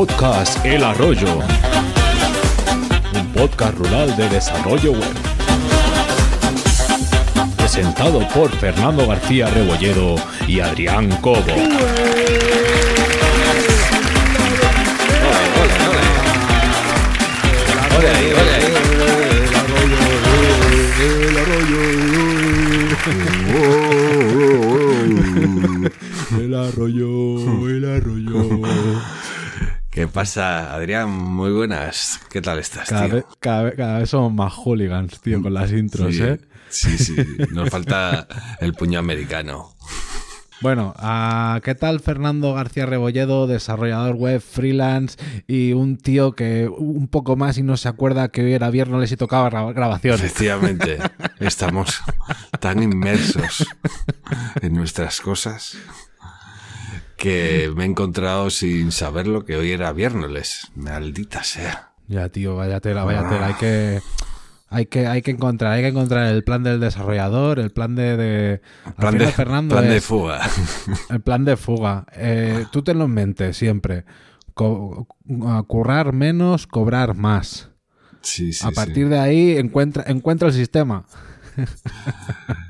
Podcast El Arroyo. Un podcast rural de desarrollo web. Presentado por Fernando García Rebolledo y Adrián Cobo. El arroyo, el arroyo. ¿Qué pasa, Adrián? Muy buenas. ¿Qué tal estás, Cada tío? vez, cada, vez, cada vez somos más hooligans, tío, con las intros, sí, ¿eh? Sí, sí. Nos falta el puño americano. Bueno, ah, ¿qué tal Fernando García Rebolledo, desarrollador web, freelance y un tío que un poco más y no se acuerda que hoy era viernes y tocaba gra- grabaciones? Efectivamente, estamos tan inmersos en nuestras cosas que me he encontrado sin saberlo que hoy era viernes. Maldita sea. Ya, tío, vaya tela, vaya tela. Hay que, hay que, hay que encontrar, hay que encontrar el plan del desarrollador, el plan de, de al Plan final, de, Fernando, plan de fuga. el plan de fuga. Eh, tú tenlo en mente siempre. Co- currar menos, cobrar más. Sí, sí, a sí. partir de ahí encuentra, encuentra el sistema.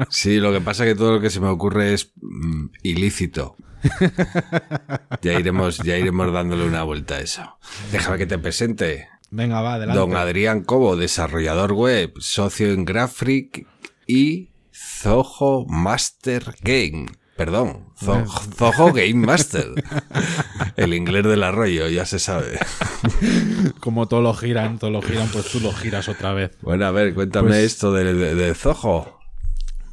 Sí, lo que pasa es que todo lo que se me ocurre es mm, ilícito. Ya iremos, ya iremos dándole una vuelta a eso. Déjame que te presente. Venga, va, adelante. Don Adrián Cobo, desarrollador web, socio en Graphic y Zoho Master Game. Perdón, Zo- Zoho Game Master. El inglés del arroyo, ya se sabe. Como todo lo giran, todo lo giran, pues tú lo giras otra vez. Bueno, a ver, cuéntame Pues- esto de, de, de Zoho.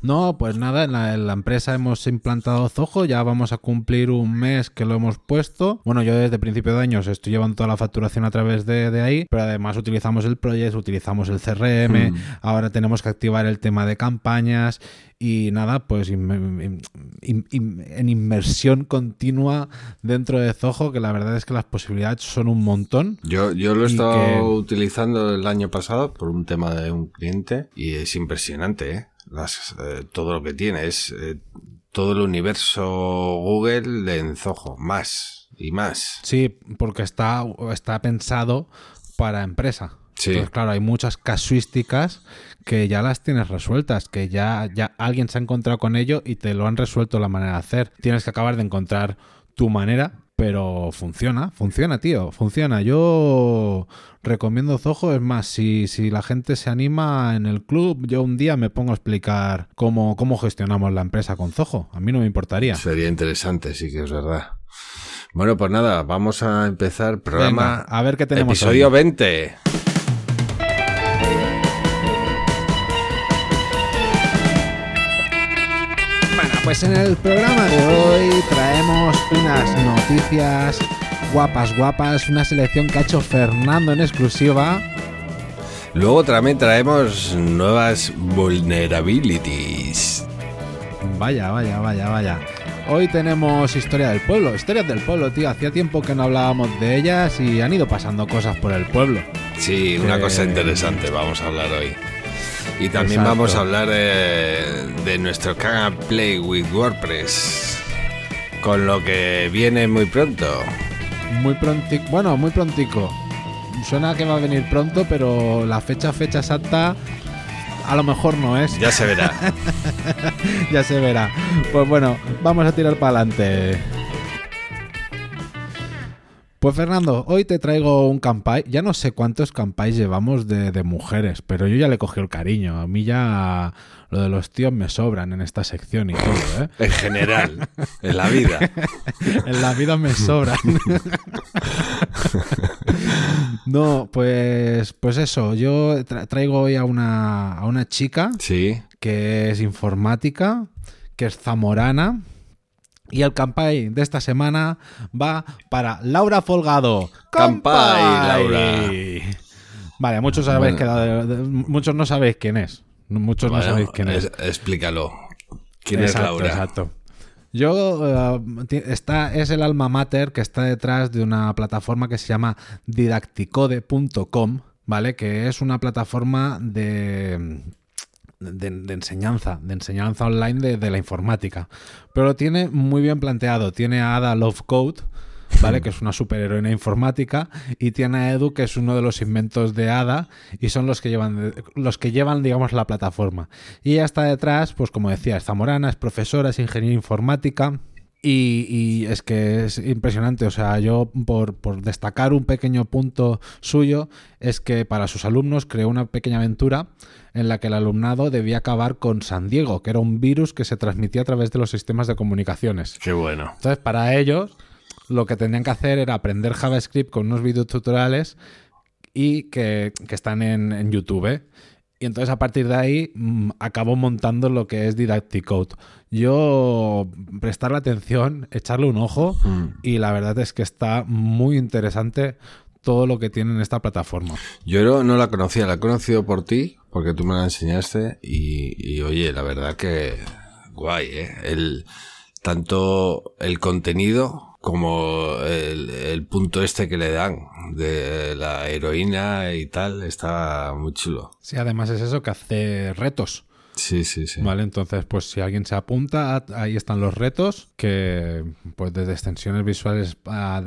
No, pues nada, en la, en la empresa hemos implantado Zoho, ya vamos a cumplir un mes que lo hemos puesto. Bueno, yo desde principio de años estoy llevando toda la facturación a través de, de ahí, pero además utilizamos el Project, utilizamos el CRM, ahora tenemos que activar el tema de campañas y nada, pues in- in- in- in- en inmersión continua dentro de Zoho, que la verdad es que las posibilidades son un montón. Yo, yo lo he estado que- utilizando el año pasado por un tema de un cliente y es impresionante, ¿eh? Las, eh, todo lo que tiene. Es eh, todo el universo Google de Enzojo. Más y más. Sí, porque está, está pensado para empresa. Sí. Entonces, claro, hay muchas casuísticas que ya las tienes resueltas, que ya, ya alguien se ha encontrado con ello y te lo han resuelto la manera de hacer. Tienes que acabar de encontrar tu manera, pero funciona, funciona, tío, funciona. Yo recomiendo Zoho, es más, si, si la gente se anima en el club, yo un día me pongo a explicar cómo, cómo gestionamos la empresa con Zoho. A mí no me importaría. Sería interesante, sí que es verdad. Bueno, pues nada, vamos a empezar programa. Venga, a ver qué tenemos Episodio hoy. 20. Pues en el programa de hoy traemos unas noticias guapas, guapas, una selección que ha hecho Fernando en exclusiva. Luego también traemos nuevas vulnerabilities. Vaya, vaya, vaya, vaya. Hoy tenemos historia del pueblo, historias del pueblo, tío. Hacía tiempo que no hablábamos de ellas y han ido pasando cosas por el pueblo. Sí, una cosa interesante vamos a hablar hoy. Y también Exacto. vamos a hablar de nuestro Can Play with WordPress. Con lo que viene muy pronto. Muy prontico, bueno, muy prontico. Suena que va a venir pronto, pero la fecha, fecha exacta, a lo mejor no es. Ya se verá. ya se verá. Pues bueno, vamos a tirar para adelante. Pues Fernando, hoy te traigo un campai. Ya no sé cuántos campais llevamos de, de mujeres, pero yo ya le cogí el cariño. A mí ya lo de los tíos me sobran en esta sección y todo, ¿eh? en general, en la vida. En la vida me sobran. no, pues, pues eso. Yo tra- traigo hoy a una, a una chica Sí. que es informática, que es zamorana. Y el campai de esta semana va para Laura Folgado. ¡Campai, Laura! Vale, muchos Bueno. de- muchos no sabéis quién es. Muchos Bueno, no sabéis quién es. explícalo. ¿Quién Exacto, es Laura? Exacto. Yo está, es el alma mater que está detrás de una plataforma que se llama didacticode.com, ¿vale? Que es una plataforma de, de, de enseñanza, de enseñanza online de, de la informática. Pero lo tiene muy bien planteado. Tiene a Ada Love Code, ¿vale? Que es una superheroína informática, y tiene a Edu, que es uno de los inventos de Ada, y son los que llevan, los que llevan, digamos, la plataforma. Y ella está detrás, pues como decía, es zamorana, es profesora, es ingeniera informática. Y, es que es impresionante, o sea, yo por, por, destacar un pequeño punto suyo es que para sus alumnos creó una pequeña aventura en la que el alumnado debía acabar con San Diego, que era un virus que se transmitía a través de los sistemas de comunicaciones. Qué bueno. Entonces, para ellos, lo que tenían que hacer era aprender JavaScript con unos videotutoriales y que, que están en, en YouTube. Y entonces a partir de ahí mmm, acabó montando lo que es Didacticode. Yo prestarle atención, echarle un ojo mm. y la verdad es que está muy interesante todo lo que tiene en esta plataforma. Yo no, no la conocía, la he conocido por ti, porque tú me la enseñaste y, y oye, la verdad que guay, ¿eh? El, tanto el contenido como el, el, punto este que le dan de la heroína y tal, está muy chulo. Sí, además es eso que hace retos. Sí, sí, sí. Vale, entonces, pues si alguien se apunta, ahí están los retos, que pues desde extensiones visuales a,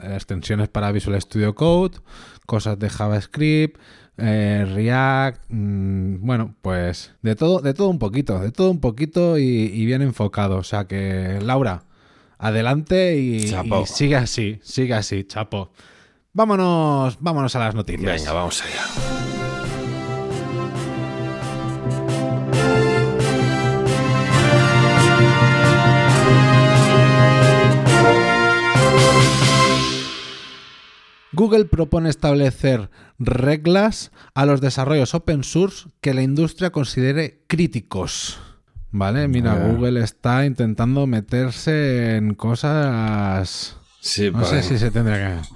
extensiones para Visual Studio Code, cosas de JavaScript, eh, React, mmm, bueno, pues de todo, de todo un poquito, de todo un poquito y, y bien enfocado. O sea que, Laura, adelante y, y, sigue así, sigue así, chapo. Vámonos, vámonos a las noticias. Venga, vamos allá. Google propone establecer reglas a los desarrollos open source que la industria considere críticos. Vale, mira, yeah. Google está intentando meterse en cosas. Sí, no sé si se tendría que.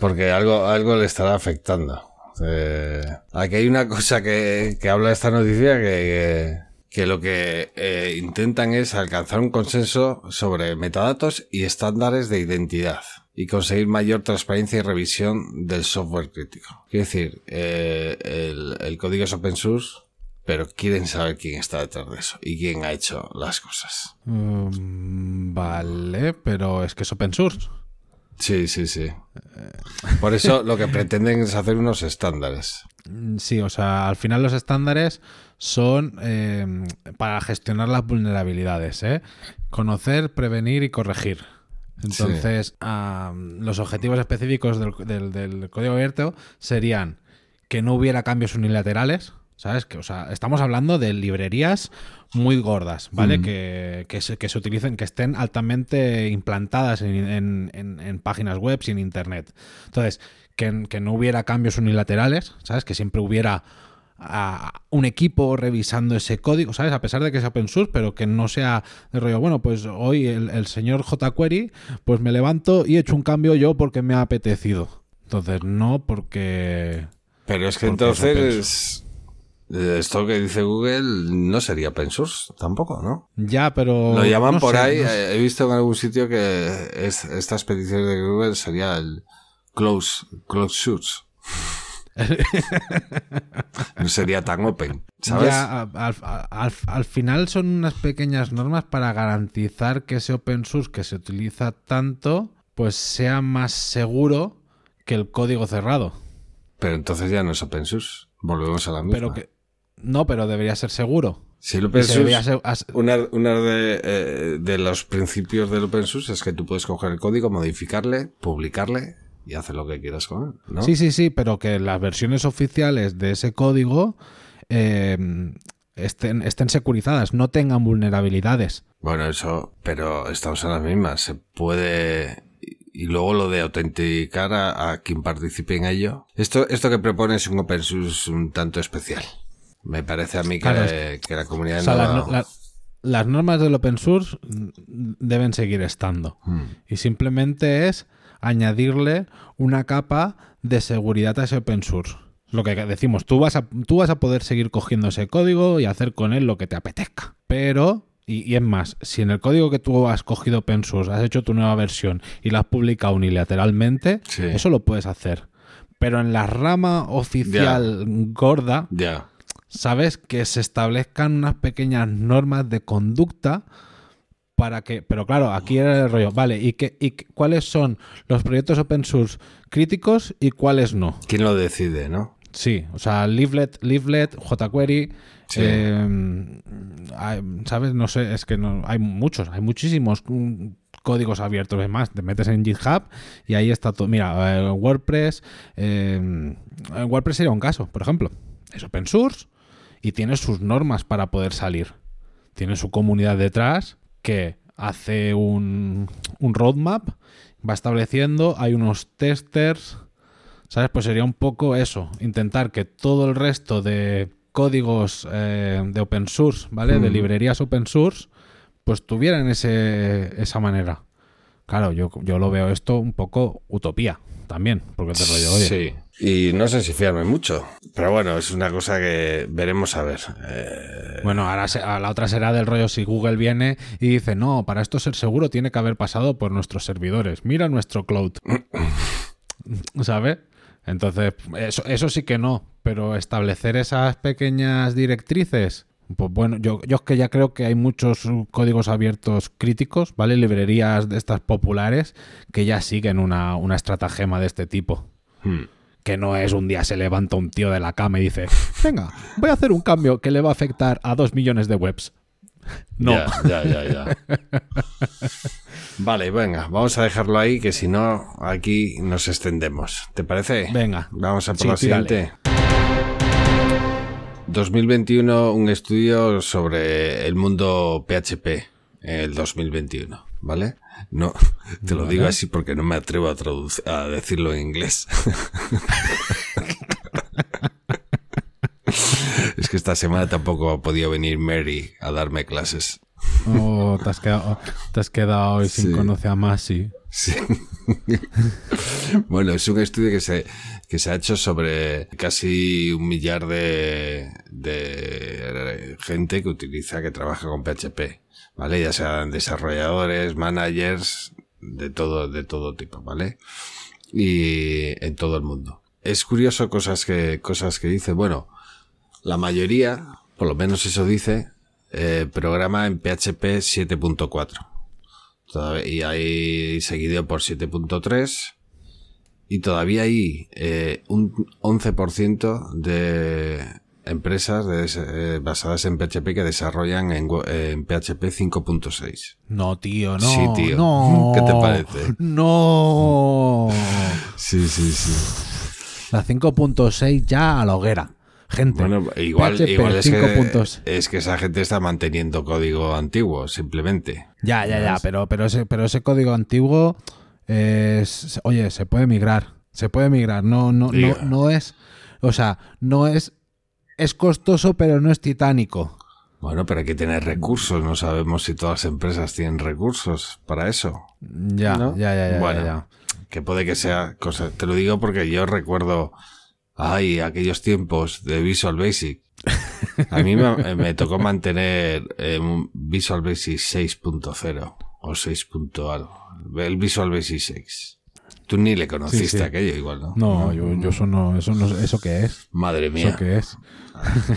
Porque algo, algo le estará afectando. Eh, aquí hay una cosa que, que habla esta noticia que, que, que lo que eh, intentan es alcanzar un consenso sobre metadatos y estándares de identidad y conseguir mayor transparencia y revisión del software crítico. Quiero decir, eh, el, el código es open source, pero quieren saber quién está detrás de eso y quién ha hecho las cosas. Um, vale, pero es que es open source. Sí, sí, sí. Por eso lo que pretenden es hacer unos estándares. Sí, o sea, al final los estándares son eh, para gestionar las vulnerabilidades, ¿eh? Conocer, prevenir y corregir. Entonces, sí. um, los objetivos específicos del, del, del, código abierto serían que no hubiera cambios unilaterales, ¿sabes? Que, o sea, estamos hablando de librerías muy gordas, ¿vale? Mm. Que, que, se, que, se, utilicen, que estén altamente implantadas en, en, en, en páginas web y en Internet. Entonces, que, que, no hubiera cambios unilaterales, ¿sabes? Que siempre hubiera a un equipo revisando ese código, ¿sabes? A pesar de que sea open source, pero que no sea de rollo, bueno, pues hoy el, el señor jQuery, pues me levanto y he hecho un cambio yo porque me ha apetecido. Entonces, no porque... Pero es que entonces... Esto que dice Google no sería open source tampoco, ¿no? Ya, pero... Lo llaman no por sé, ahí, no sé. he visto en algún sitio que es, estas peticiones de Google sería el close, close source. no sería tan open, ¿sabes? Ya, al, al, al, final son unas pequeñas normas para garantizar que ese open source que se utiliza tanto, pues sea más seguro que el código cerrado. Pero entonces ya no es open source. Volvemos a la misma. Pero que, no, pero debería ser seguro. Sí, el open source, ser... una, una de, eh, de los principios del open source es que tú puedes coger el código, modificarle, publicarle y hacer lo que quieras con él, ¿no? Sí, sí, sí, pero que las versiones oficiales de ese código eh, estén, estén securizadas, no tengan vulnerabilidades. Bueno, eso, pero estamos en las mismas. Se puede y luego lo de autenticar a, a, quien participe en ello. Esto, esto que propone es un open source un tanto especial. Me parece a mí que, claro, que la comunidad o sea, no... La, la, las normas del open source deben seguir estando. Hmm. Y simplemente es añadirle una capa de seguridad a ese open source. Lo que decimos, tú vas, a, tú vas a poder seguir cogiendo ese código y hacer con él lo que te apetezca. Pero, y, y es más, si en el código que tú has cogido open source has hecho tu nueva versión y la has publicado unilateralmente, sí. eso lo puedes hacer. Pero en la rama oficial yeah. gorda, yeah. Sabes que se establezcan unas pequeñas normas de conducta para que. Pero claro, aquí era el rollo. Vale, ¿y, qué, y cuáles son los proyectos open source críticos y cuáles no? ¿Quién lo decide, no? Sí, o sea, Leaflet, Leaflet, jQuery. Sí. eh, hay- ¿Sabes? No sé, es que no, hay muchos, hay muchísimos mm, códigos abiertos. Es más, te metes en GitHub y ahí está todo. Mira, eh, WordPress. eh, WordPress sería un caso, por ejemplo. Es open source y tiene sus normas para poder salir. Tiene su comunidad detrás que hace un, un roadmap, va estableciendo, hay unos testers, ¿sabes? Pues sería un poco eso, intentar que todo el resto de códigos eh, de open source, ¿vale? De librerías open source, pues tuvieran ese, esa manera. Claro, yo, yo lo veo esto un poco utopía también, porque te rollo, oye, Sí. Y no sé si fiarme mucho. Pero bueno, es una cosa que veremos a ver. Eh, Bueno, ahora se- a la otra será del rollo si Google viene y dice, no, para esto ser seguro tiene que haber pasado por nuestros servidores. Mira nuestro cloud. ¿Sabes? Entonces, eso, eso sí que no, pero establecer esas pequeñas directrices, pues bueno, yo, yo es que ya creo que hay muchos códigos abiertos críticos, ¿vale? Librerías de estas populares que ya siguen una, una estratagema de este tipo. hmm. Que no es un día se levanta un tío de la cama y dice, venga, voy a hacer un cambio que le va a afectar a dos millones de webs. No. Ya, ya, ya, ya. vale, venga, vamos a dejarlo ahí, que si no, aquí nos extendemos. ¿Te parece? Venga. Vamos a por Sí, la tírale. siguiente. 2021, un estudio sobre el mundo PHP, el 2021, ¿vale? No, te lo Vale. digo así porque no me atrevo a, traduc- a decirlo en inglés. es que esta semana tampoco ha podido venir Mary a darme clases. Oh, te has quedado, te has quedado hoy sin conocer a Masi. Sí. bueno, es un estudio que se, que se ha hecho sobre casi un millar de, de gente que utiliza, que trabaja con PHP, ¿vale? Ya sean desarrolladores, managers, de todo, de todo tipo, ¿vale? Y en todo el mundo. Es curioso cosas que, cosas que dice, bueno, la mayoría, por lo menos eso dice, eh, programa en PHP 7.4. Todavía- y hay seguido por 7.3 y todavía hay eh, un 11% de empresas de eh, basadas en PHP que desarrollan en, PHP 5.6. No, tío, no. Sí, tío. No. ¿Qué te parece? No. Sí, sí, sí. La 5.6 ya a la hoguera. Gente. Bueno, igual, PHP igual es, 5.6. que, es que esa gente está manteniendo código antiguo, simplemente. Ya, ya, ya, pero, pero, ese, pero ese código antiguo es, oye, se puede migrar, se puede migrar, no, no, no, no es, o sea, no es, es costoso, pero no es titánico. Bueno, pero hay que tener recursos. No sabemos si todas las empresas tienen recursos para eso. Ya, ¿no? ya, ya, ya, Bueno. ya, ya. que puede que sea cosa. Te lo digo porque yo recuerdo, ay, aquellos tiempos de Visual Basic. A mí me, me tocó mantener eh, un Visual Basic 6.0 o 6. punto algo. El Visual Basic 6. Tú ni le conociste Sí, sí. aquello igual, ¿no? No, yo, yo eso no, eso no, eso qué es, Madre eso mía. qué es.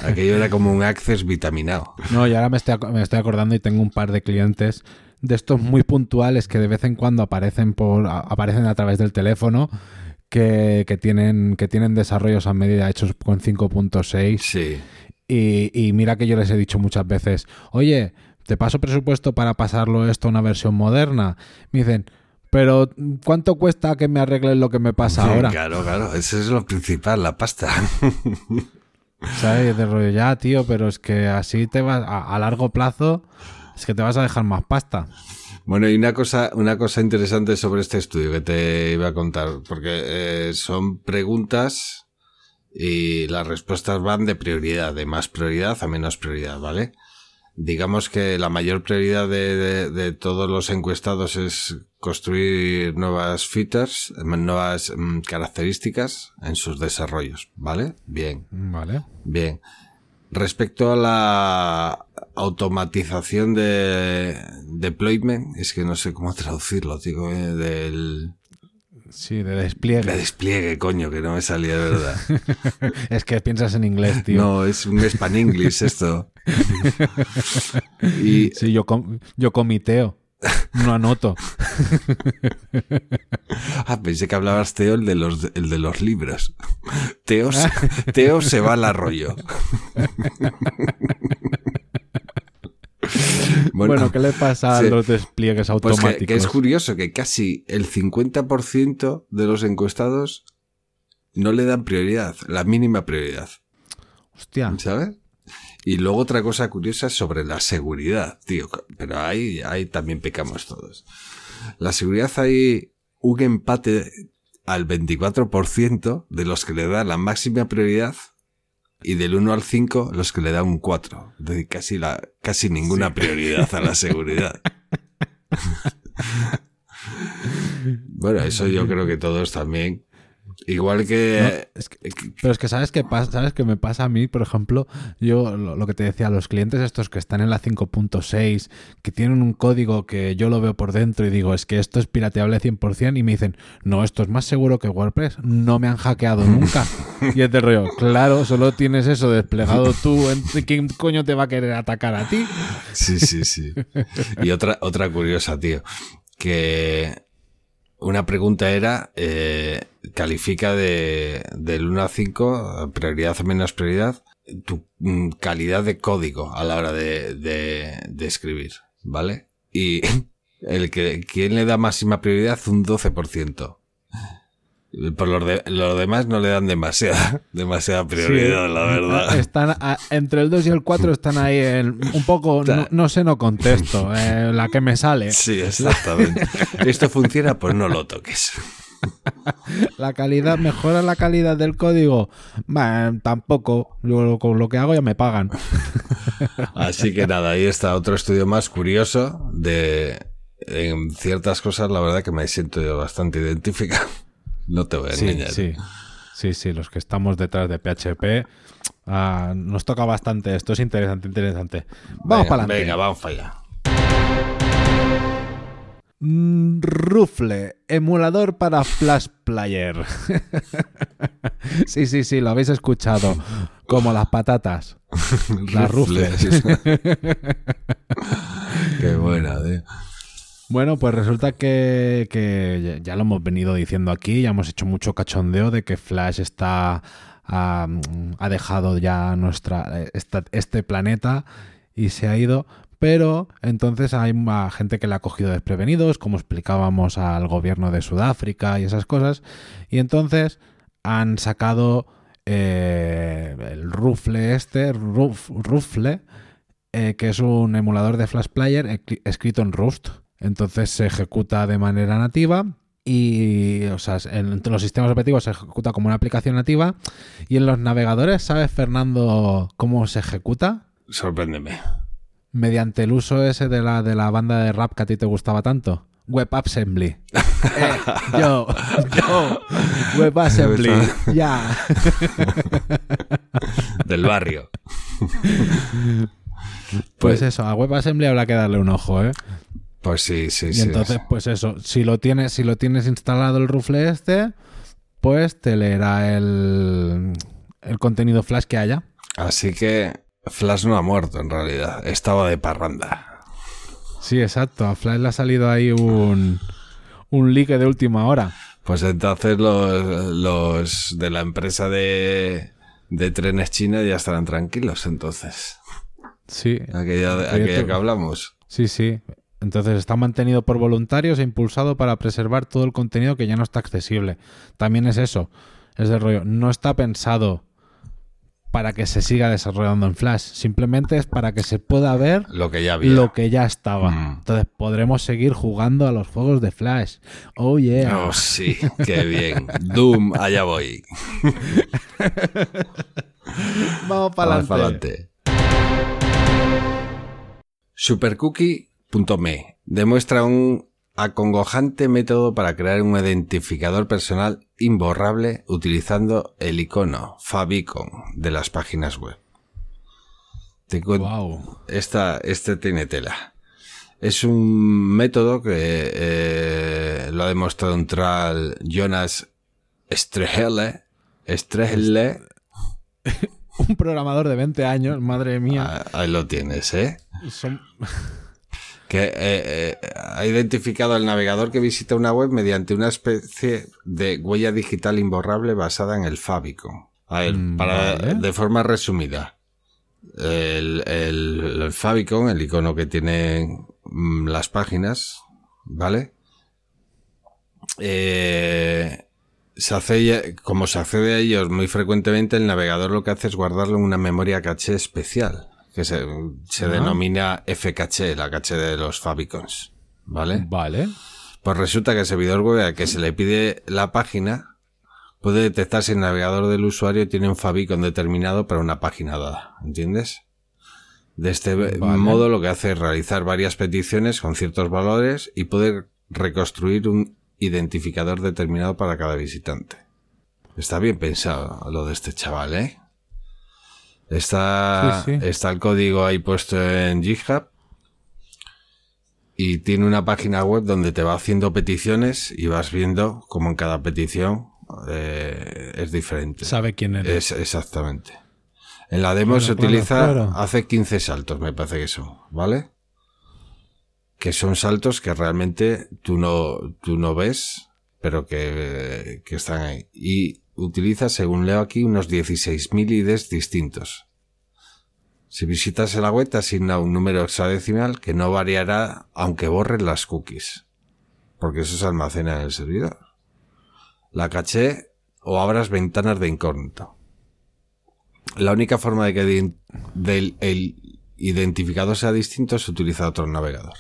Aquello era como un Access vitaminado. No, y ahora me estoy, me estoy acordando y tengo un par de clientes de estos muy puntuales que de vez en cuando aparecen por a- aparecen a través del teléfono que, que tienen que tienen desarrollos a medida hechos con 5.6 Sí. y, y mira que yo les he dicho muchas veces, oye, te paso presupuesto para pasarlo esto a una versión moderna. Me dicen, pero ¿cuánto cuesta que me arreglen lo que me pasa ahora? Claro, claro. Eso es lo principal, la pasta. ¿Sabes? De rollo, ya, tío, pero es que así te vas a, a largo plazo, es que te vas a dejar más pasta. Bueno, y una cosa, una cosa interesante sobre este estudio que te iba a contar, porque eh, son preguntas y las respuestas van de prioridad, de más prioridad a menos prioridad, ¿vale? Digamos que la mayor prioridad de, de- de todos los encuestados es construir nuevas features, nuevas mm, características en sus desarrollos, ¿vale? Bien. Vale. Bien. Respecto a la automatización de deployment, es que no sé cómo traducirlo, digo, eh, del Sí, de despliegue. De despliegue, coño, que no me salía de verdad. es que piensas en inglés, tío. No, es un span English esto. y Sí, yo, com- yo comiteo. No anoto. ah, pensé que hablabas Teo el de los el de los libros. Teo, Teo se va al arroyo. Bueno, ¿qué le pasa a los despliegues Pues automáticos? que, que es curioso que casi el 50% de los encuestados no le dan prioridad, la mínima prioridad, Hostia. ¿sabes? Y luego otra cosa curiosa es sobre la seguridad, tío, pero ahí, ahí también pecamos todos. La seguridad hay un empate al 24% de los que le dan la máxima prioridad y del 1 al 5 los que le dan un 4. Es decir, casi, la, casi ninguna prioridad a la seguridad. bueno, eso yo creo que todos también. Igual que... Es que- pero es que sabes qué pasa, sabes qué me pasa a mí, por ejemplo, yo lo, lo que te decía, los clientes estos que están en la 5.6, que tienen un código que yo lo veo por dentro y digo, es que esto es pirateable 100% y me dicen, no, esto es más seguro que WordPress, no me han hackeado nunca. y es de rollo, claro, solo tienes eso desplegado tú, ¿en- ¿quién coño te va a querer atacar a ti? Sí, sí, sí. Y otra, otra curiosa, tío, que una pregunta era, eh, califica de, del 1 a 5, prioridad o menos prioridad, tu mm, calidad de código a la hora de, de, de escribir, ¿vale? Y el que, ¿quién le da máxima prioridad? Un 12%. Por lo, de, lo demás no le dan demasiada, demasiada prioridad, Sí, la verdad. Están a- entre el 2 y el 4 están ahí un poco, no, no sé, no contesto, eh, la que me sale. Sí, exactamente. Esto funciona, pues no lo toques. La calidad, mejora la calidad del código. Tampoco. Yo con lo que hago ya me pagan. Así que nada, ahí está otro estudio más curioso de en ciertas cosas, la verdad que me siento yo bastante identificado. No te voy a Sí, engañar. sí. Sí, sí, los que estamos detrás de PHP. ah, nos toca bastante esto. Es interesante, interesante. Vamos para adelante. Venga, vamos para allá. Mm, Rufle, emulador para Flash Player. sí, sí, sí, lo habéis escuchado. Como las patatas. Las rufles. Qué buena, tío. Bueno, pues resulta que, ya- lo hemos venido diciendo aquí, ya hemos hecho mucho cachondeo de que Flash está ha dejado ya nuestra esta- este planeta y se ha ido, pero entonces hay gente que le ha cogido desprevenidos, como explicábamos al gobierno de Sudáfrica y esas cosas, y entonces han sacado eh, el Rufle este, Ruf- Rufle, eh, que es un emulador de Flash Player ecri- escrito en Rust. Entonces se ejecuta de manera nativa y, o sea, en, los sistemas operativos se ejecuta como una aplicación nativa y en los navegadores, ¿sabes, Fernando, cómo se ejecuta? Sorpréndeme. Mediante el uso ese de la, de la banda de rap que a ti te gustaba tanto. WebAssembly. Eh, yo, yo, WebAssembly. Ya. Del barrio. Pues eso, a WebAssembly habrá que darle un ojo, ¿eh? Pues sí, sí, Y sí. entonces, pues eso, si lo tienes, si lo tienes instalado el rufle este, pues te leerá el, el contenido flash que haya. Así que Flash no ha muerto en realidad. Estaba de parranda. Sí, exacto. A Flash le ha salido ahí un, un leak de última hora. Pues entonces los, los de la empresa de, de trenes china ya estarán tranquilos entonces. Sí, Aquella, El aquella que hablamos. sí, sí. Entonces está mantenido por voluntarios e impulsado para preservar todo el contenido que ya no está accesible. También es eso. Es de rollo. No está pensado para que se siga desarrollando en Flash. Simplemente es para que se pueda ver Lo que ya había. lo que ya estaba. Mm. Entonces podremos seguir jugando a los juegos de Flash. Oh yeah. Oh, sí, qué bien. Doom, allá voy. Vamos para adelante. adelante. Supercookie.me demuestra un acongojante método para crear un identificador personal imborrable utilizando el icono favicon de las páginas web. Te cuen- Wow. esta, este tiene tela. es un método que eh, lo ha demostrado un tal Jonas Strehele. Strehele. Un programador de 20 años, madre mía. Ah, Ahí lo tienes, ¿eh? Son- que eh, eh, ha identificado al navegador que visita una web mediante una especie de huella digital imborrable basada en el Favicon. A ver, Mm, para, vale. de forma resumida, el, el, el Favicon, el icono que tienen mm, las páginas, ¿vale? Eh, se hace, como se accede a ellos muy frecuentemente, el navegador lo que hace es guardarlo en una memoria caché especial, que se, se Ah. denomina F-caché, la caché de los favicons, ¿vale? Vale. Pues resulta que el servidor web al que se le pide la página puede detectar si el navegador del usuario tiene un favicon determinado para una página dada, ¿entiendes? De este Vale. modo lo que hace es realizar varias peticiones con ciertos valores y poder reconstruir un identificador determinado para cada visitante. Está bien pensado lo de este chaval, ¿eh? Está, Sí, sí. está el código ahí puesto en GitHub y tiene una página web donde te va haciendo peticiones y vas viendo cómo en cada petición eh, es diferente. Sabe quién eres. Es exactamente. En la demo Claro, se claro, utiliza claro. hace 15 saltos, me parece que son, ¿vale? Que son saltos que realmente tú no, tú no ves, pero que, que están ahí. Y utiliza, según leo aquí, unos 16.000 IDs distintos. Si visitas la web, te asigna un número hexadecimal que no variará aunque borres las cookies. Porque eso se almacena en el servidor. La caché o abras ventanas de incógnito. La única forma de que del- el identificador sea distinto es utilizar otro navegador.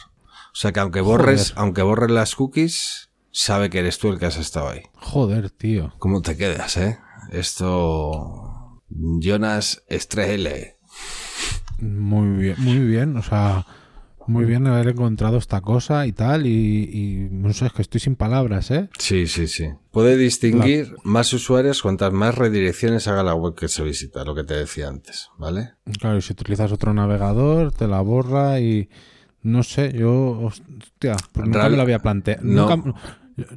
O sea que aunque borres, Joder. aunque borres las cookies, sabe que eres tú el que has estado ahí. Joder, tío. ¿Cómo te quedas, eh? Esto. Jonas Estrele. Muy bien, muy bien. O sea, muy bien haber encontrado esta cosa y tal. Y, y no sé, es que estoy sin palabras, ¿eh? Sí, sí, sí. Puede distinguir más usuarios cuantas más redirecciones haga la web que se visita, lo que te decía antes, ¿vale? Claro, y si utilizas otro navegador, te la borra y. No sé, yo. Hostia, pues nunca Real- me lo había planteado. no. Nunca,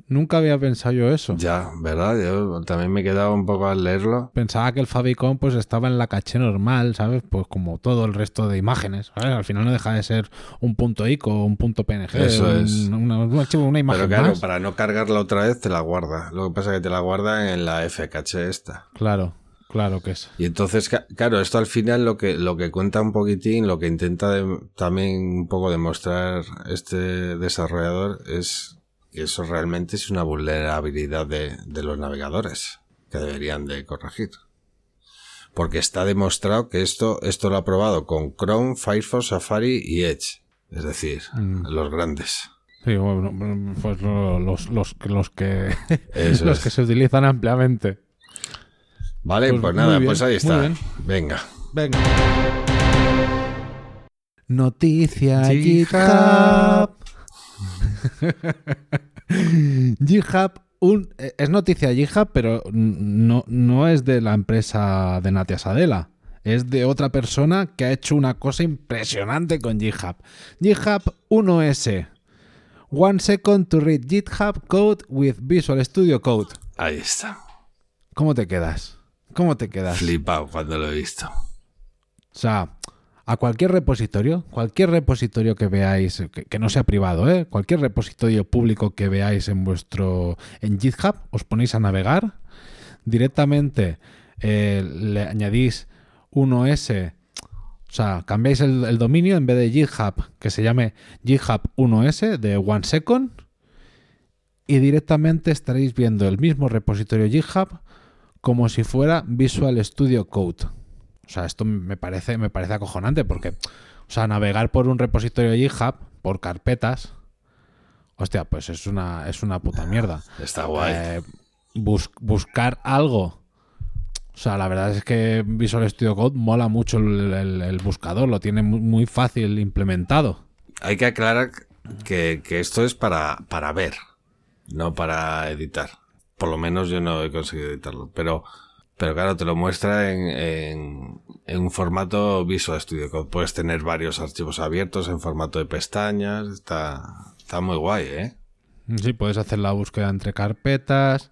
nunca había pensado yo eso. Ya, ¿verdad? Yo también me he quedado un poco al leerlo. Pensaba que el Favicon pues estaba en la caché normal, ¿sabes? Pues como todo el resto de imágenes, ¿sabes? Al final no deja de ser un punto ICO o un punto PNG. Eso un, es. Una, una imagen Pero claro, más. para no cargarla otra vez te la guarda. Lo que pasa es que te la guarda en la FKH esta. Claro, claro que es. Y entonces, claro, esto al final lo que, lo que cuenta un poquitín, lo que intenta de- también un poco demostrar este desarrollador es eso realmente es una vulnerabilidad de, de los navegadores que deberían de corregir. Porque está demostrado que esto, esto lo ha probado con Chrome, Firefox, Safari y Edge. Es decir, Mm. los grandes. Sí, bueno, pues lo- los, los, los que Eso los es. que se utilizan ampliamente. Vale, Pues pues, nada, bien, pues ahí está. Venga. Venga. Noticia GitHub. GitHub. Un, eh, es noticia GitHub, pero no, no es de la empresa de Natia Sadela. Es de otra persona que ha hecho una cosa impresionante con GitHub. GitHub 1S. One second to read GitHub code with Visual Studio Code. Ahí está. ¿Cómo te quedas? ¿Cómo te quedas? Flipado cuando lo he visto. O sea, a cualquier repositorio, cualquier repositorio que veáis, que, no sea privado, ¿eh? cualquier repositorio público que veáis en vuestro en GitHub, os ponéis a navegar, directamente eh, le añadís 1S, o sea, cambiáis el, el dominio en vez de GitHub, que se llame GitHub 1S de One Second, y directamente estaréis viendo el mismo repositorio GitHub como si fuera Visual Studio Code. O sea, esto me parece, me parece acojonante porque, o sea, navegar por un repositorio GitHub, por carpetas, hostia, pues es una, es una puta mierda. Está guay. Eh, bus- buscar algo. O sea, la verdad es que Visual Studio Code mola mucho el, el- el buscador, lo tiene muy, muy fácil implementado. Hay que aclarar que, que esto es para, para ver, no para editar. Por lo menos yo no he conseguido editarlo. Pero Pero claro, te lo muestra en, un formato Visual Studio Code. Puedes tener varios archivos abiertos en formato de pestañas. Está, está muy guay, ¿eh? Sí, puedes hacer la búsqueda entre carpetas,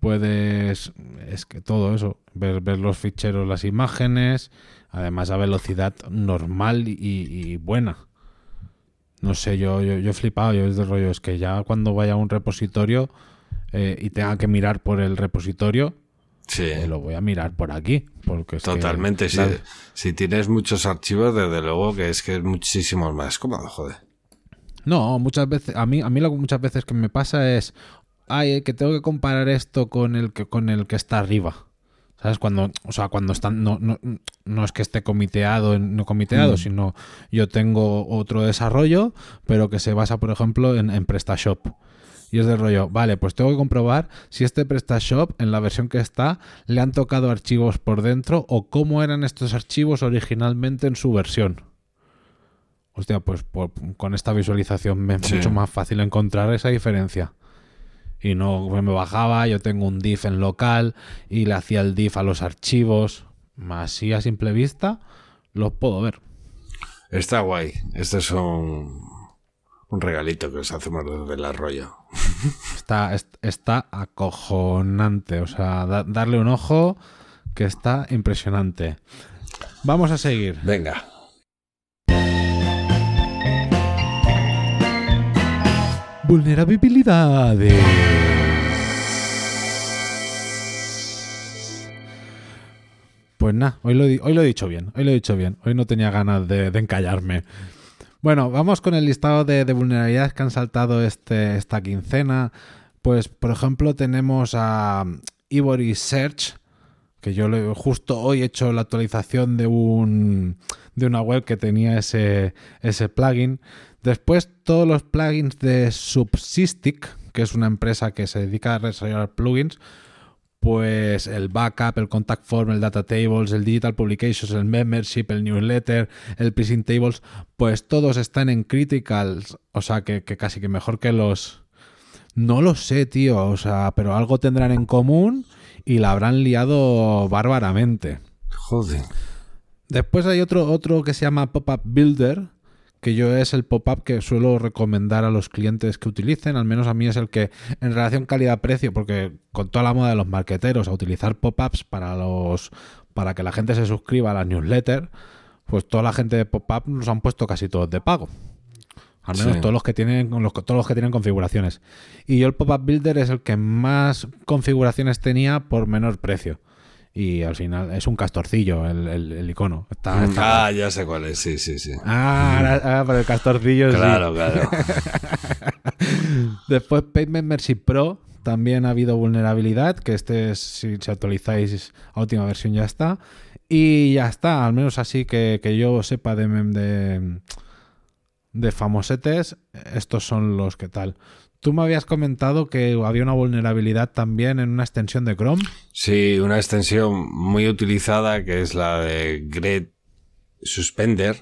puedes... Es que todo eso, ver, los ficheros, las imágenes, además a velocidad normal y, y buena. No sé, yo, yo, yo he flipado, yo desde rollo, es que ya cuando vaya a un repositorio eh, y tenga que mirar por el repositorio, Sí. eh, lo voy a mirar por aquí. Porque es que Totalmente. Si, si tienes muchos archivos, desde luego que es que es muchísimo más cómodo, joder. No, muchas veces, a mí, a mí lo que muchas veces que me pasa es, ay, eh, que tengo que comparar esto con el que, con el que está arriba. ¿Sabes? Cuando, o sea, cuando están, no, no, no es que esté comiteado, no comiteado, sino yo tengo otro desarrollo, pero que se basa, por ejemplo, en, en PrestaShop. Y es del rollo, vale, pues tengo que comprobar si este PrestaShop, en la versión que está, le han tocado archivos por dentro o cómo eran estos archivos originalmente en su versión. Hostia, pues por- con esta visualización me es Sí. mucho más fácil encontrar esa diferencia. Y no me bajaba, yo tengo un diff en local y le hacía el diff a los archivos. Así a simple vista los puedo ver. Está guay. Este es un, un regalito que os hacemos desde el arroyo. Está, est- está acojonante. O sea, da- darle un ojo que está impresionante. Vamos a seguir. Venga. Vulnerabilidades. Pues nada, hoy lo, he di- hoy lo he dicho bien, hoy lo he dicho bien, hoy no tenía ganas de, de encallarme. Bueno, vamos con el listado de, de vulnerabilidades que han saltado este, esta quincena. Pues, por ejemplo, tenemos a Ivory Search, que yo justo hoy he hecho la actualización de un de una web que tenía ese, ese plugin. Después todos los plugins de Subsystic, que es una empresa que se dedica a desarrollar plugins, pues el backup, el contact form, el data tables, el digital publications, el membership, el newsletter, el pricing tables, pues todos están en criticals, o sea que, que casi que mejor que los... No lo sé, tío, o sea, pero algo tendrán en común y la habrán liado bárbaramente. Joder. Después hay otro, otro que se llama Pop-Up Builder, que yo es el pop-up que suelo recomendar a los clientes que utilicen, al menos a mí es el que en relación calidad-precio, porque con toda la moda de los marqueteros a utilizar pop-ups para los para que la gente se suscriba a la newsletter, pues toda la gente de pop-up nos han puesto casi todos de pago. Al menos Sí. todos los que tienen los, todos los que tienen configuraciones. Y yo el pop-up builder es el que más configuraciones tenía por menor precio. Y al final es un castorcillo el, el- el icono. Está, está- Ah, ya sé cuál es. Sí, sí, sí. Ah, ahora- ahora por el castorcillo sí. Claro, claro. Después Paid Membership Pro también ha habido vulnerabilidad, que este es, si, si actualizáis a última versión ya está. Y ya está, al menos así que, que yo sepa de, de, de famosetes, estos son los que tal. Tú me habías comentado que había una vulnerabilidad también en una extensión de Chrome. Sí, una extensión muy utilizada que es la de Grid Suspender,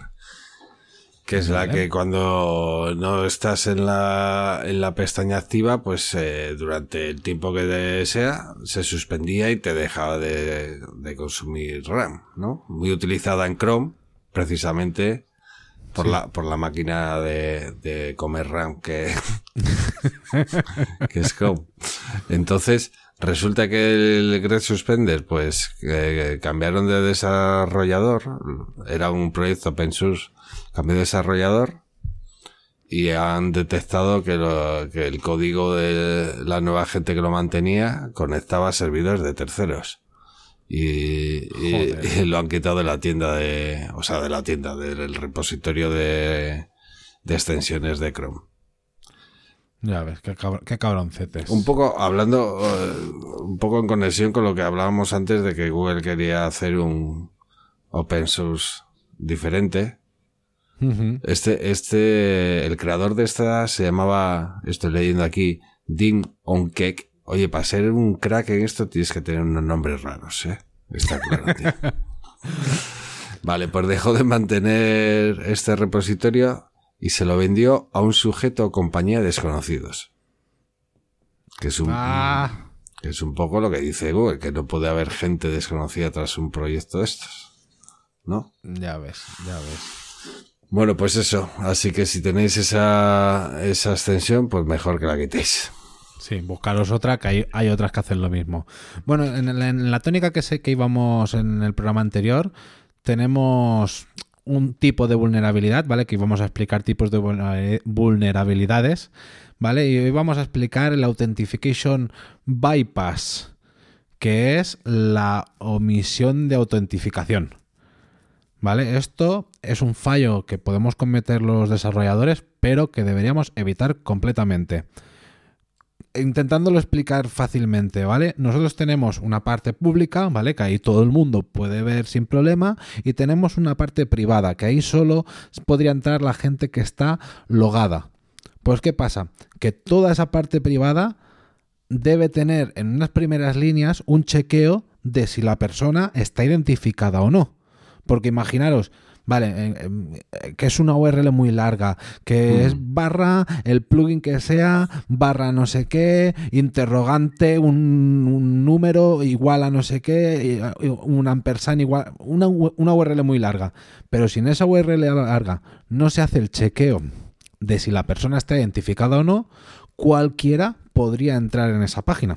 que es la que cuando no estás en la, en la pestaña activa, pues eh, durante el tiempo que sea, se suspendía y te dejaba de, de consumir RAM, ¿no? Muy utilizada en Chrome, precisamente por, la, por la máquina de, de comer RAM que, que es Chrome. Entonces, resulta que el Great Suspender, pues eh, cambiaron de desarrollador, era un proyecto open source, cambió de desarrollador y han detectado que, lo- que el código de la nueva gente que lo mantenía conectaba a servidores de terceros. Y, lo han quitado de la tienda de, o sea, de la tienda, del repositorio de, de extensiones de Chrome. Ya ves, qué, cabr- qué cabroncetes. Un poco hablando, eh, un poco en conexión con lo que hablábamos antes de que Google quería hacer un open source diferente. Este, este, el creador de esta se llamaba, estoy leyendo aquí, Dean Onkek. Oye, para ser un crack en esto tienes que tener unos nombres raros, ¿eh? Está claro, tío. Vale, pues dejó de mantener este repositorio y se lo vendió a un sujeto o compañía desconocidos. Que es un, Ah, Es un poco lo que dice Google, que no puede haber gente desconocida tras un proyecto de estos. ¿No? Ya ves, ya ves. Bueno, pues eso. Así que si tenéis esa, esa extensión, pues mejor que la quitéis. Sí, buscaros otra, que hay, hay otras que hacen lo mismo. Bueno, en, la- en la tónica que sé que íbamos en el programa anterior, tenemos un tipo de vulnerabilidad, ¿vale? Que íbamos a explicar tipos de vulner- vulnerabilidades, ¿vale? Y hoy vamos a explicar el Authentication Bypass, que es la omisión de autentificación. ¿Vale? Esto es un fallo que podemos cometer los desarrolladores, pero que deberíamos evitar completamente intentándolo explicar fácilmente, ¿vale? Nosotros tenemos una parte pública, ¿vale? Que ahí todo el mundo puede ver sin problema, y tenemos una parte privada, que ahí solo podría entrar la gente que está logada. Pues ¿qué pasa? Que toda esa parte privada debe tener en unas primeras líneas un chequeo de si la persona está identificada o no. Porque imaginaros, vale, eh, eh, que es una URL muy larga, que es barra el plugin que sea, barra no sé qué, interrogante, un, un número igual a no sé qué, un ampersand igual, una, una URL muy larga. Pero si en esa URL larga no se hace el chequeo de si la persona está identificada o no, cualquiera podría entrar en esa página.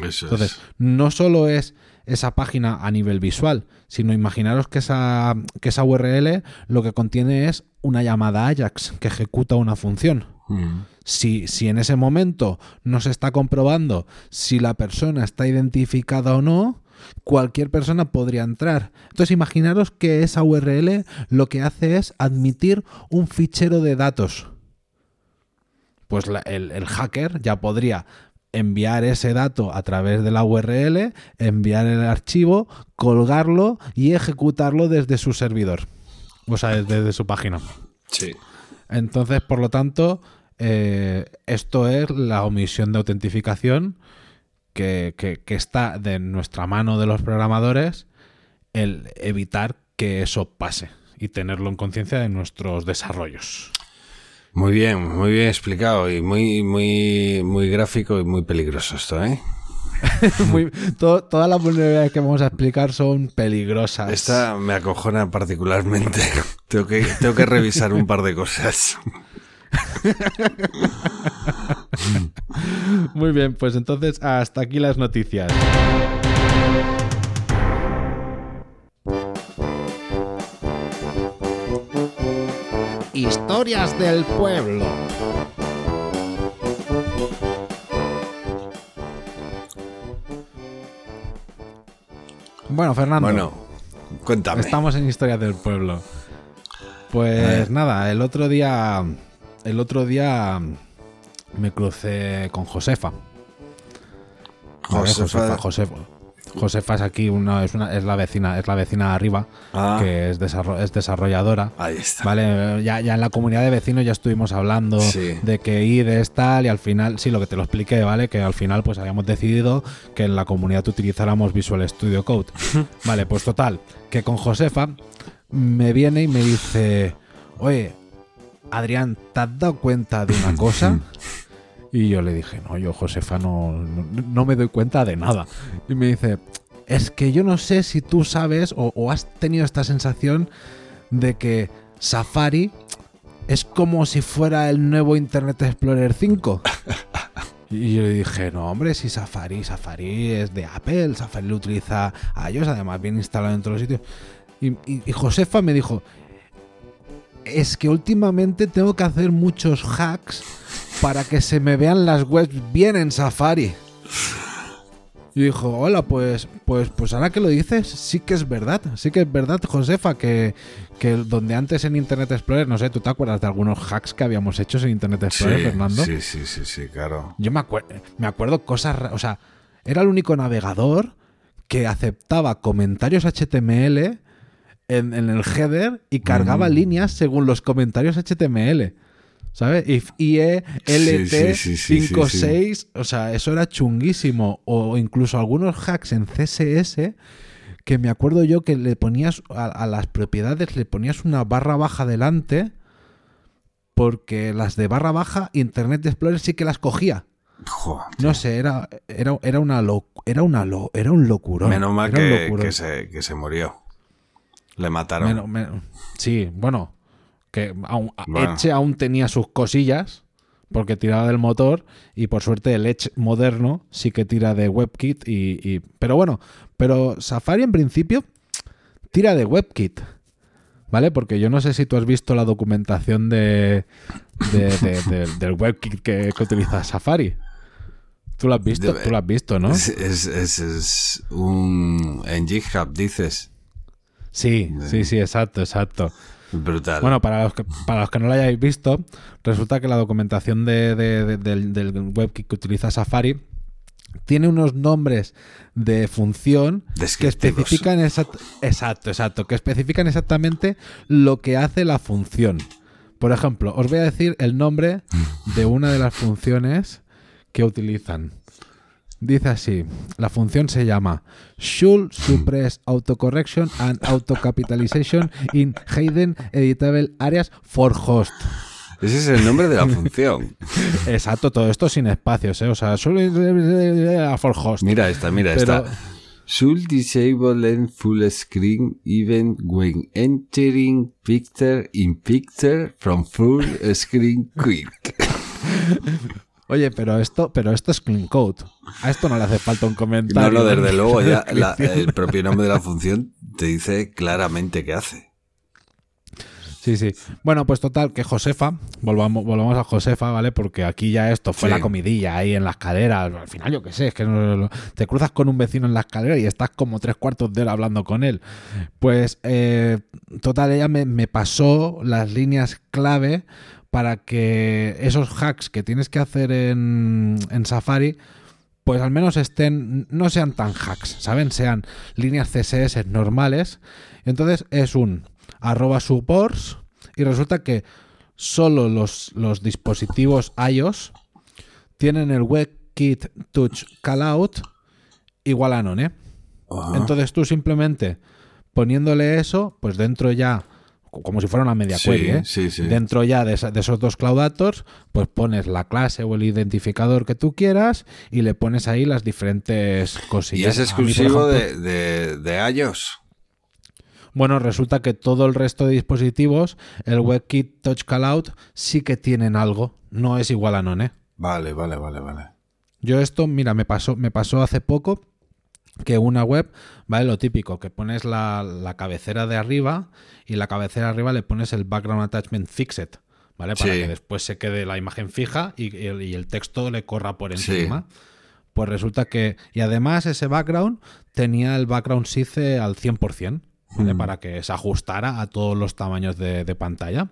Eso Entonces, no solo es esa página a nivel visual, sino imaginaros que esa, que esa URL lo que contiene es una llamada Ajax que ejecuta una función. Mm. Si, si en ese momento no se está comprobando si la persona está identificada o no, cualquier persona podría entrar. Entonces imaginaros que esa URL lo que hace es admitir un fichero de datos. Pues la- el, el hacker ya podría enviar ese dato a través de la URL, enviar el archivo, colgarlo y ejecutarlo desde su servidor. O sea, desde, su página. Sí. Entonces, por lo tanto, eh, esto es la omisión de autentificación que, que- que está de nuestra mano de los programadores, el evitar que eso pase y tenerlo en conciencia de nuestros desarrollos. Muy bien, muy bien explicado y muy, muy, muy gráfico y muy peligroso esto, ¿eh? Muy- todas las vulnerabilidades que vamos a explicar son peligrosas. Esta me acojona particularmente. tengo, que, tengo que revisar un par de cosas. Muy bien, pues entonces hasta aquí las noticias. Historias del pueblo. Bueno, Fernando. Bueno, cuéntame. Estamos en Historias del Pueblo. Pues nada, el otro día. El otro día me crucé con Josefa. Josefa- Josefa, Josefa. Josefa es aquí una, es, una, es la vecina, es la vecina de arriba, Ah. que es, desarro- es desarrolladora. Ahí está. Vale, ya, ya en la comunidad de vecinos ya estuvimos hablando Sí. de que IDES tal y al final, sí, lo que te lo expliqué, ¿vale? Que al final pues habíamos decidido que en la comunidad utilizáramos Visual Studio Code. vale, pues total, que con Josefa me viene y me dice, oye, Adrián, ¿te has dado cuenta de una cosa? Y yo le dije, no, yo Josefa no, no, me doy cuenta de nada. Y me dice, es que yo no sé si tú sabes o, o has tenido esta sensación de que Safari es como si fuera el nuevo Internet Explorer 5. Y yo le dije, no, hombre, si Safari, Safari es de Apple, Safari lo utiliza iOS, además bien instalado en todos los sitios. Y, y- y Josefa me dijo, es que últimamente tengo que hacer muchos hacks para que se me vean las webs bien en Safari. Y dijo, hola, pues, pues, pues ahora que lo dices, sí que es verdad, sí que es verdad, Josefa, que, que donde antes en Internet Explorer, no sé, ¿tú te acuerdas de algunos hacks que habíamos hecho en Internet Explorer, Sí, Fernando? sí, sí, sí, sí, claro. Yo me, acuer- me acuerdo cosas, o sea, era el único navegador que aceptaba comentarios HTML en, en el header y cargaba Mm. líneas según los comentarios HTML. ¿Sabes? If IE, LT, Sí, sí, sí, sí, sí, 56, o sea, eso era chunguísimo. O incluso algunos hacks en CSS que me acuerdo yo que le ponías a, a las propiedades, le ponías una barra baja delante porque las de barra baja Internet Explorer sí que las cogía. Joder, No sé, era, era, era una lo- era una lo- era un locurón. Menos mal que, locurón. que se, que se murió. Le mataron. Menos- sí, bueno, que aún, Bueno. Edge aún tenía sus cosillas porque tiraba del motor y por suerte el Edge moderno sí que tira de WebKit y, y- pero bueno, pero Safari en principio tira de WebKit. ¿Vale? Porque yo no sé si tú has visto la documentación de, de- de- de- del WebKit que, que utiliza Safari. Tú lo has visto, tú lo has visto, ¿no? Es, es- es- es un. En GitHub dices. Sí, sí, sí, exacto, exacto. Brutal. Bueno, para los, que, para los que no lo hayáis visto, resulta que la documentación de- de- de- del, del WebKit que utiliza Safari tiene unos nombres de función que especifican exact- exacto, exacto, que especifican exactamente lo que hace la función. Por ejemplo, os voy a decir el nombre de una de las funciones que utilizan. Dice así, la función se llama Should Suppress Autocorrection and Autocapitalization in Hidden Editable Areas for Host. Ese es el nombre de la función. Exacto, todo esto sin espacios, ¿eh? O sea, for Host. Mira esta, mira Pero- esta. Should disable en full screen even when entering picture in picture from full screen quick. Oye, pero esto, pero esto es clean code. A esto no le hace falta un No, comentario. no, desde luego ya la- el propio nombre de la función te dice claramente qué hace. Sí, sí. Bueno, pues total, que Josefa, volvamos, volvamos a Josefa, ¿vale? Porque aquí ya esto fue Sí. la comidilla ahí en la escalera. Al final, yo qué sé, es que no- no- te cruzas con un vecino en la escalera y estás como tres cuartos de hora hablando con él. Pues, eh, total, ella me, me pasó las líneas clave para que esos hacks que tienes que hacer en, en Safari pues al menos estén, no sean tan hacks, ¿saben? Sean líneas CSS normales. Entonces es un arroba supports y resulta que solo los, los dispositivos iOS tienen el WebKit Touch Callout igual a none. Ajá. Entonces tú simplemente poniéndole eso, pues dentro ya, como si fuera una media Sí, query, ¿eh? sí, sí. dentro ya de, esos dos Cloudators, pues pones la clase o el identificador que tú quieras y le pones ahí las diferentes y cosillas. es mí, por exclusivo ejemplo, de, de, de iOS. Bueno, resulta que todo el resto de dispositivos, el WebKit Touch Callout, sí que tienen algo. No es igual a None. Vale, vale, vale, vale. Yo esto, mira, me pasó, me pasó hace poco que una web, ¿vale? Lo típico, que pones la, la cabecera de arriba y la cabecera de arriba le pones el background attachment fixed, ¿vale? Para Sí. que después se quede la imagen fija y, y el, y el texto le corra por Sí. encima. Pues resulta que... Y además ese background tenía el background size al 100%, ¿vale? Mm. Para que se ajustara a todos los tamaños de, de pantalla.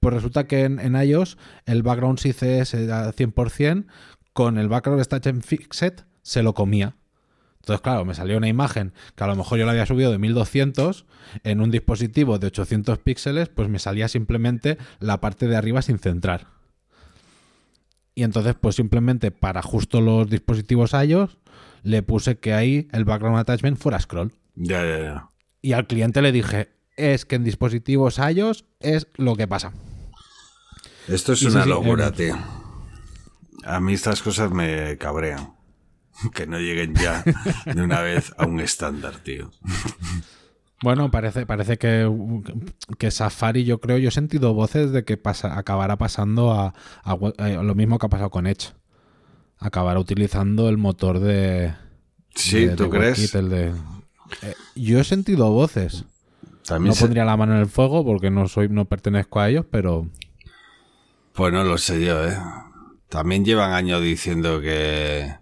Pues resulta que en, en iOS el background size es al 100%, con el background attachment fixed se lo comía. Entonces, claro, me salió una imagen que a lo mejor yo la había subido de 1200 en un dispositivo de 800 píxeles, pues me salía simplemente la parte de arriba sin centrar. Y entonces, pues simplemente para justo los dispositivos iOS, le puse que ahí el background attachment fuera scroll. Ya, ya, ya. Y al cliente le dije, es que en dispositivos iOS es lo que pasa. Esto es Y una sí, locura, tío. A mí estas cosas me cabrean. Que no lleguen ya de una vez a un estándar, tío. Bueno, parece, parece que, que Safari, yo creo, yo he sentido voces de que pasa, acabará pasando a, a lo mismo que ha pasado con Edge. Acabará utilizando el motor de. Sí, de- ¿tú de crees? WebKit, el de- Eh, yo he sentido voces. También No se- pondría la mano en el fuego porque no soy, no pertenezco a ellos, pero. Pues no lo sé yo, ¿eh? También llevan años diciendo que,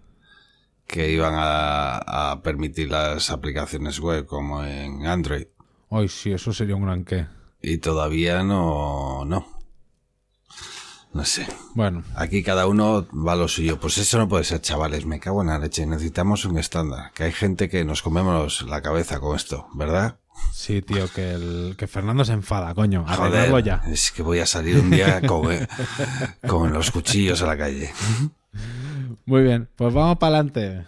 que iban a, a permitir las aplicaciones web como en Android. Ay, sí, eso sería un gran qué. Y todavía no, no. No sé. Bueno, Aquí cada uno va a lo suyo. Pues eso no puede ser, chavales. Me cago en la leche. Necesitamos un estándar. Que hay gente que nos comemos la cabeza con esto, ¿verdad? sí, tío, que, el, que Fernando se enfada, coño. Arreglarlo Joder, ya. es que voy a salir un día con, eh, con los cuchillos a la calle. Muy bien, pues vamos para adelante.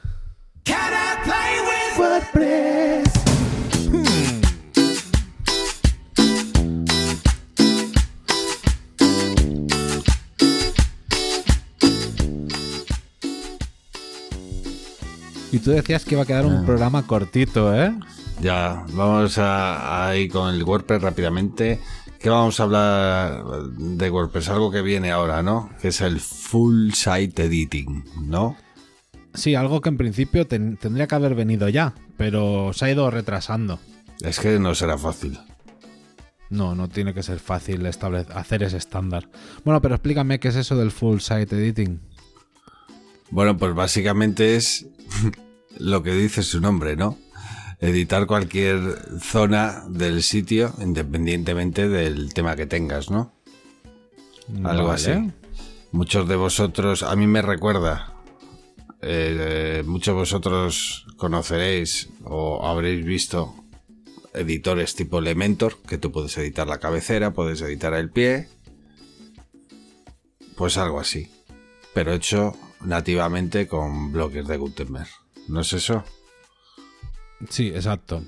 Y tú decías que iba a quedar un programa cortito, ¿eh? Ya, vamos a, a ir con el WordPress rápidamente. ¿Qué vamos a hablar de WordPress? Algo que viene ahora, ¿no? Que es el Full Site Editing, ¿no? Sí, algo que en principio ten- tendría que haber venido ya, pero se ha ido retrasando. Es que no será fácil. No, no tiene que ser fácil establecer, hacer ese estándar. Bueno, pero explícame qué es eso del full site editing. Bueno, pues básicamente es lo que dice su nombre, ¿no? Editar cualquier zona del sitio independientemente del tema que tengas, ¿no? Algo Vale. así. Muchos de vosotros, a mí me recuerda, eh, muchos de vosotros conoceréis o habréis visto editores tipo Elementor, que tú puedes editar la cabecera, puedes editar el pie, pues algo así, pero hecho nativamente con bloques de Gutenberg. ¿No es eso? Sí, exacto.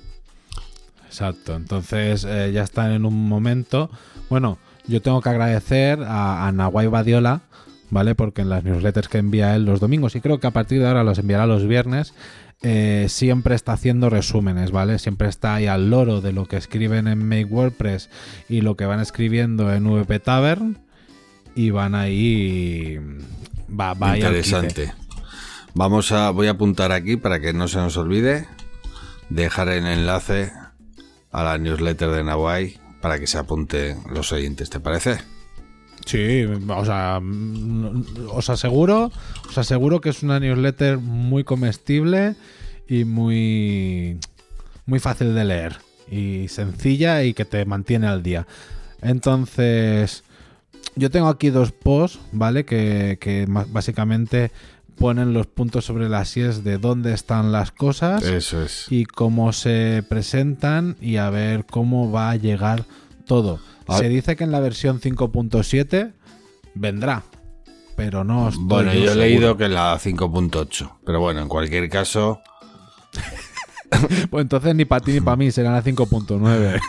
Exacto. Entonces eh, ya están en un momento. Bueno, yo tengo que agradecer a, a Badiola, ¿vale? Porque en las newsletters que envía él los domingos, y creo que a partir de ahora los enviará los viernes, eh, siempre está haciendo resúmenes, ¿vale? Siempre está ahí al loro de lo que escriben en Make WordPress y lo que van escribiendo en VP Tavern. Y van ahí. Va, va ahí. Interesante. Vamos a, voy a apuntar aquí para que no se nos olvide, dejar el enlace a la newsletter de Nawai para que se apunten los oyentes, ¿te parece? Sí, o sea, mm, os aseguro, os aseguro que es una newsletter muy comestible y muy muy fácil de leer y sencilla y que te mantiene al día. Entonces, yo tengo aquí dos posts, ¿vale? Que, que básicamente ponen los puntos sobre las IES de dónde están las cosas Eso es. y cómo se presentan y a ver cómo va a llegar todo. Ah. Se dice que en la versión 5.7 vendrá, pero no estoy Bueno, yo he leído que la 5.8, pero bueno, en cualquier caso, Pues entonces ni para ti ni para mí será la 5.9.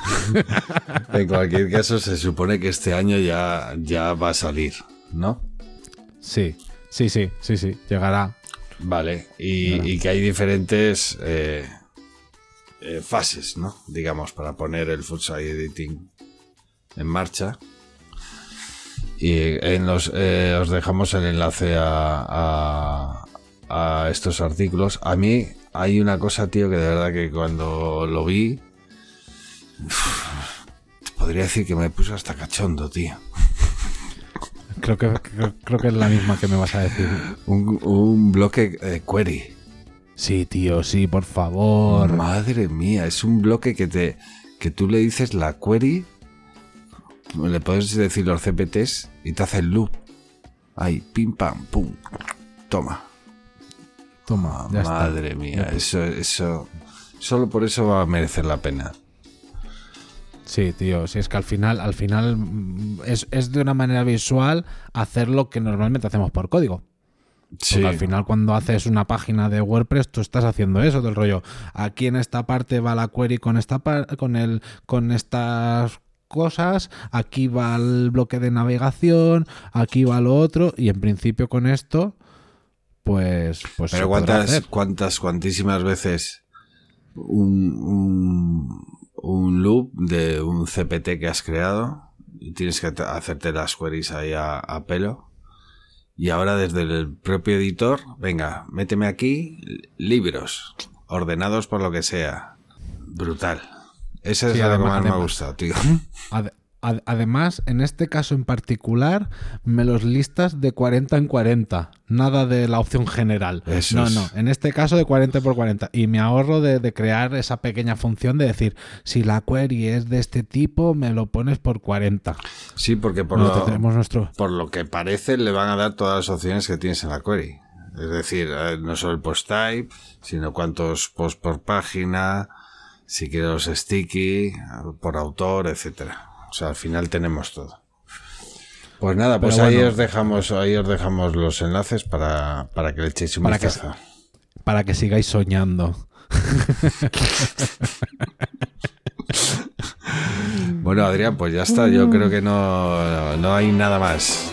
en cualquier caso se supone que este año ya, ya va a salir, ¿no? sí, sí, sí, sí, sí, llegará. Vale, y, y que hay diferentes eh, eh, fases, ¿no? Digamos, para poner el site editing en marcha. Y en los, eh, os dejamos el enlace a, a- a estos artículos. A mí hay una cosa, tío, que de verdad que cuando lo vi, podría decir que me puso hasta cachondo, tío. Creo que, creo, creo que es la misma que me vas a decir. Un, un bloque de query. Sí, tío, sí, por favor. Madre mía, es un bloque que te que tú le dices la query, le puedes decir los CPTs y te hace el loop. Ahí, pim pam, pum. Toma. Toma, ya está. Madre mía, eso, eso. Solo por eso va a merecer la pena. Sí, tío, si es que al final, al final mm, es, es de una manera visual hacer lo que normalmente hacemos por código. Sí, Porque al final cuando haces una página de WordPress tú estás haciendo eso del rollo. Aquí en esta parte va la query con esta par- con el con estas cosas, aquí va el bloque de navegación, aquí va lo otro y en principio con esto pues pues pero cuántas, hacer. cuántas, cuantísimas veces un, un, un loop de un CPT que has creado y tienes que te- hacerte las queries ahí a, a pelo. Y ahora desde el propio editor, venga, méteme aquí libros, ordenados por lo que sea. Brutal. Esa es la que más me ha gustado, tío. Ad- además, en este caso en particular, me los listas de 40 en 40. Nada de la opción general. Eso no, es. no. En este caso de 40 por 40. Y me ahorro de, de crear esa pequeña función de decir, si la query es de este tipo, me lo pones por 40. Sí, porque por, lo, tenemos nuestro... por lo que parece le van a dar todas las opciones que tienes en la query. Es decir, no solo el post type, sino cuántos posts por página, si quieres los sticky, por autor, etcétera. O sea, al final tenemos todo. Pues nada, pues Pero ahí bueno. os dejamos, ahí os dejamos los enlaces para, para que le echéis un Para que-. Para que sigáis soñando. Bueno, Adrián, pues ya está. Yo creo que no, no hay nada más.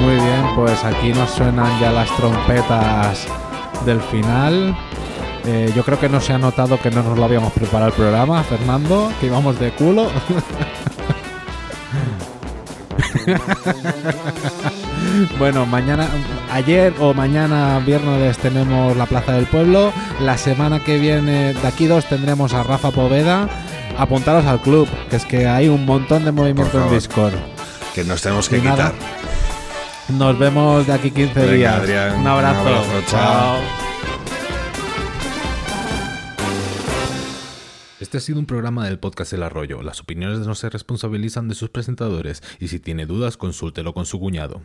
Muy bien, pues aquí nos suenan ya las trompetas del final. Eh, yo creo que no se ha notado que no nos lo habíamos preparado el programa, Fernando, que íbamos de culo. bueno, mañana, ayer o mañana viernes tenemos la Plaza del Pueblo. La semana que viene, de aquí dos, tendremos a Rafa Poveda. Apuntaros al club, que es que hay un montón de movimiento en. Discord. Que nos tenemos que quitar. Nos vemos de aquí 15 Venga, días. Adrián, un un abrazo. abrazo, chao. Este ha sido un programa del podcast El Arroyo. Las opiniones no se responsabilizan de sus presentadores y si tiene dudas consúltelo con su cuñado.